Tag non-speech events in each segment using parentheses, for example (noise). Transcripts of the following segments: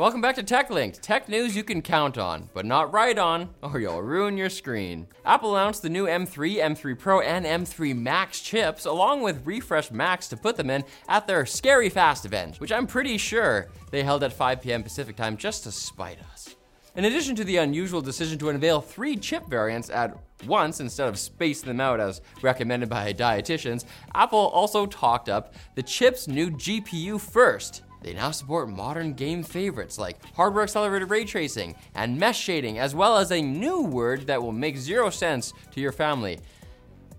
Welcome back to TechLinked, tech news you can count on, but not write on, or you'll ruin your screen. Apple announced the new M3, M3 Pro, and M3 Max chips, along with refreshed Macs to put them in at their Scary Fast event, which I'm pretty sure they held at 5 p.m. Pacific time just to spite us. In addition to the unusual decision to unveil three chip variants at once instead of spacing them out as recommended by dietitians, Apple also talked up the chip's new GPU first. They now support modern game favorites like hardware accelerated ray tracing and mesh shading, as well as a new word that will make zero sense to your family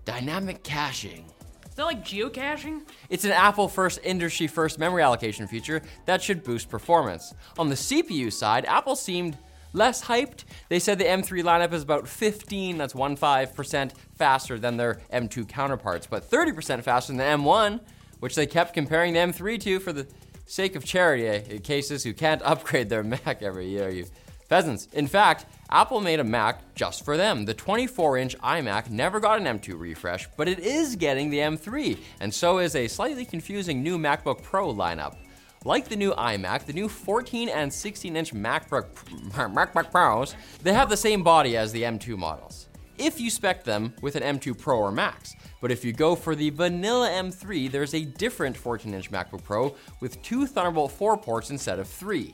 dynamic caching. Is that like geocaching? It's an Apple first, industry first memory allocation feature that should boost performance. On the CPU side, Apple seemed less hyped. They said the M3 lineup is about 15, that's 15% faster than their M2 counterparts, but 30% faster than the M1, which they kept comparing the M3 to for the sake of charity eh, in cases who can't (laughs) upgrade their Mac every year, you pheasants. In fact, Apple made a Mac just for them. The 24 inch iMac never got an M2 refresh, but it is getting the M3, and so is a slightly confusing new MacBook Pro lineup. Like the new iMac, the new 14 and 16 inch MacBook, (laughs) MacBook Pros, they have the same body as the M2 models. If you spec them with an M2 Pro or Max, but if you go for the vanilla M3, there's a different 14 inch MacBook Pro with two Thunderbolt 4 ports instead of three.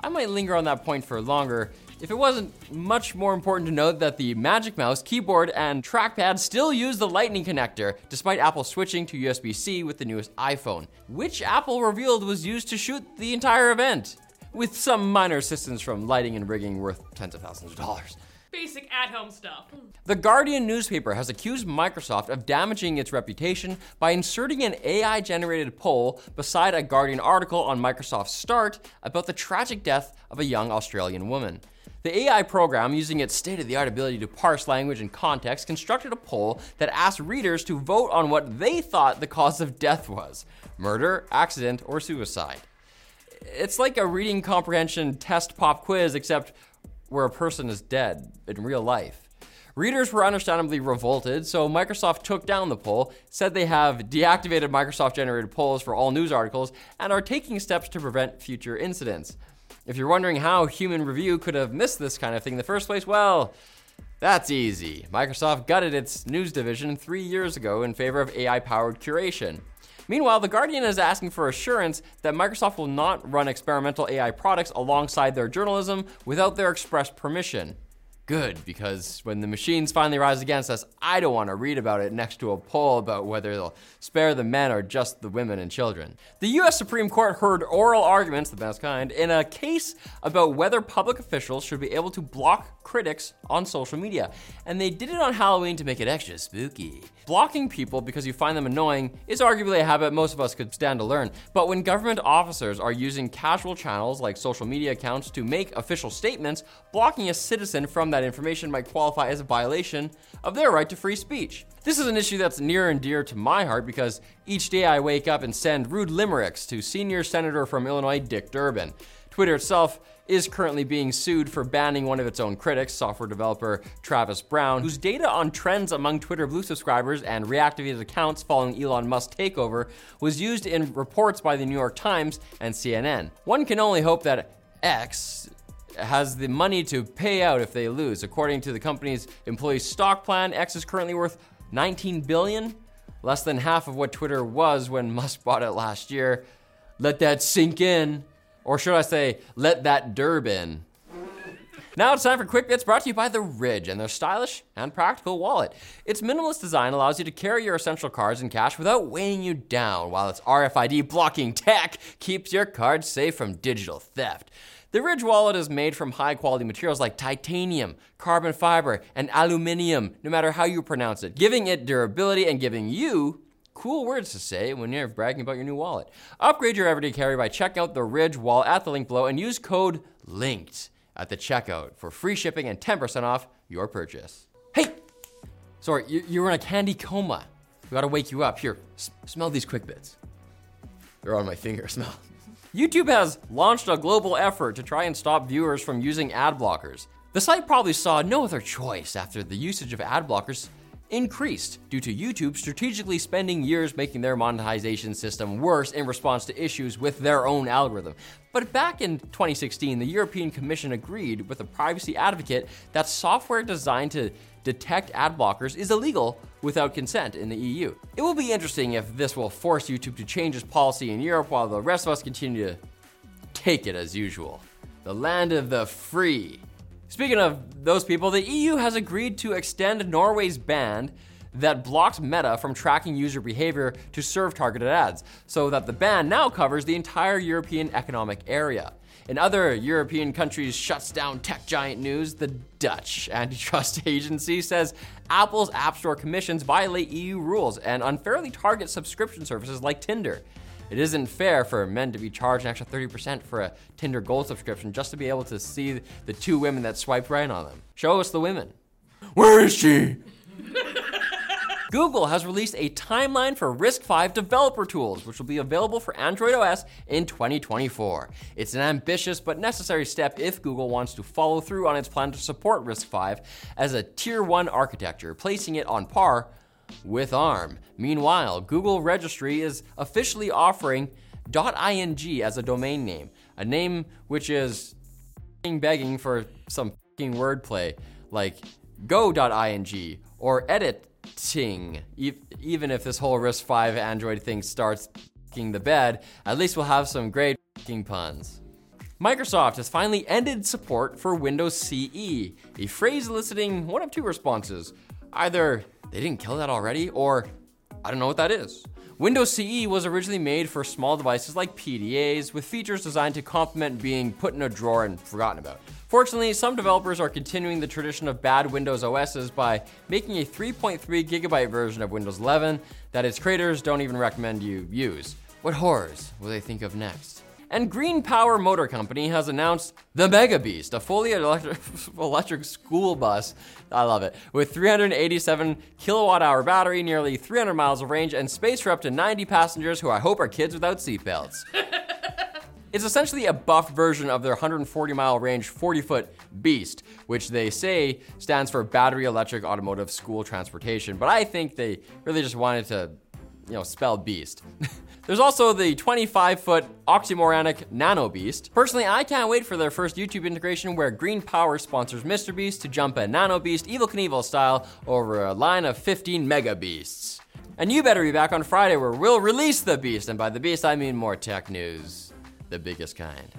I might linger on that point for longer if it wasn't much more important to note that the Magic Mouse, keyboard, and trackpad still use the Lightning connector, despite Apple switching to USB C with the newest iPhone, which Apple revealed was used to shoot the entire event, with some minor assistance from lighting and rigging worth tens of thousands of dollars. Basic at home stuff. The Guardian newspaper has accused Microsoft of damaging its reputation by inserting an AI generated poll beside a Guardian article on Microsoft's Start about the tragic death of a young Australian woman. The AI program, using its state of the art ability to parse language and context, constructed a poll that asked readers to vote on what they thought the cause of death was murder, accident, or suicide. It's like a reading comprehension test pop quiz, except where a person is dead in real life. Readers were understandably revolted, so Microsoft took down the poll, said they have deactivated Microsoft generated polls for all news articles, and are taking steps to prevent future incidents. If you're wondering how Human Review could have missed this kind of thing in the first place, well, that's easy. Microsoft gutted its news division three years ago in favor of AI powered curation. Meanwhile, The Guardian is asking for assurance that Microsoft will not run experimental AI products alongside their journalism without their express permission. Good, because when the machines finally rise against us, I don't want to read about it next to a poll about whether they'll spare the men or just the women and children. The US Supreme Court heard oral arguments, the best kind, in a case about whether public officials should be able to block critics on social media. And they did it on Halloween to make it extra spooky. Blocking people because you find them annoying is arguably a habit most of us could stand to learn. But when government officers are using casual channels like social media accounts to make official statements, blocking a citizen from that information might qualify as a violation of their right to free speech. This is an issue that's near and dear to my heart because each day I wake up and send rude limericks to senior senator from Illinois, Dick Durbin. Twitter itself is currently being sued for banning one of its own critics, software developer Travis Brown, whose data on trends among Twitter Blue subscribers and reactivated accounts following Elon Musk's takeover was used in reports by the New York Times and CNN. One can only hope that X has the money to pay out if they lose. According to the company's employee stock plan, X is currently worth 19 billion, less than half of what Twitter was when (laughs) Musk bought it last year. Let that sink in. Or should I say, let that Durbin. Now it's time for Quick Bits brought to you by The Ridge and their stylish and practical wallet. Its minimalist design allows you to carry your essential cards and cash without weighing you down, while its RFID blocking tech keeps your cards safe from digital theft. The Ridge wallet is made from high quality materials like titanium, carbon fiber, and aluminium, no matter how you pronounce it, giving it durability and giving you cool words to say when you're bragging about your new wallet. Upgrade your everyday carry by checking out the Ridge wallet at the link below and use code LINKED at the checkout for free shipping and 10% off your purchase. Hey! Sorry, you, were in a candy coma. We gotta wake you up. Here, s- smell these quick bits. They're on my finger, (laughs) smell. YouTube has launched a global effort to try and stop viewers from using ad blockers. The site probably saw no other choice after the usage of ad blockers increased due to YouTube strategically spending years making their monetization system worse in response to issues with their own algorithm. But back in 2016, the European Commission agreed with a privacy advocate that software designed to detect ad blockers is illegal without consent in the EU. It will be interesting if this will force YouTube to change its policy in Europe while the rest of us continue to take it as usual. The land of the free. Speaking of those people, the EU has agreed to extend Norway's ban that blocks Meta from tracking user behavior to serve targeted ads, so that the ban now covers the entire European Economic Area. In other European countries shuts down tech giant news, the Dutch antitrust (laughs) agency says Apple's App Store commissions violate EU rules and unfairly target subscription services like Tinder. It isn't fair for men to be charged an extra 30% for a Tinder Gold subscription just to be able to see the two women that swiped right on them. Show us the women. Where is she? Google has released a timeline for RISC-V developer tools, which will be available for Android OS in 2024. It's an ambitious but necessary step if Google wants to follow through on its plan to support RISC-V as a tier 1 architecture, placing it on par with ARM. Meanwhile, Google Registry is officially offering .ing as a domain name, a name which is begging for some wordplay like go.ing or editing. Even if this whole RISC-V Android thing starts the bed, at least we'll have some great puns. Microsoft has finally ended support for Windows CE, a phrase eliciting one of two responses. Either they didn't kill that already, or I don't know what that is. Windows CE was originally made for small devices like PDAs, with features designed to complement being put in a drawer and forgotten about. Fortunately, some developers are continuing the tradition of bad Windows OSs by making a 3.3 gigabyte version of Windows 11 that its creators don't even recommend you use. What horrors will they think of next? And Green Power Motor Company has announced the Mega Beast, a fully electric, (laughs) electric school bus. I love it. With 387 kilowatt hour battery, nearly 300 miles of range, and space for up to 90 passengers who I hope are kids without seatbelts. (laughs) It's essentially a buffed version of their 140 mile range 40 foot Beast, which they say stands for Battery Electric Automotive School Transportation. But I think they really just wanted to, you know, spell Beast. (laughs) There's also the 25 foot oxymoronic Nano Beast. Personally, I can't wait for their first YouTube integration where Green Power sponsors Mr. Beast to jump a Nano Beast Evel Knievel style over a line of 15 Mega Beasts. And you better be back on Friday where we'll release the Beast, and by the Beast I mean more tech news, the biggest kind.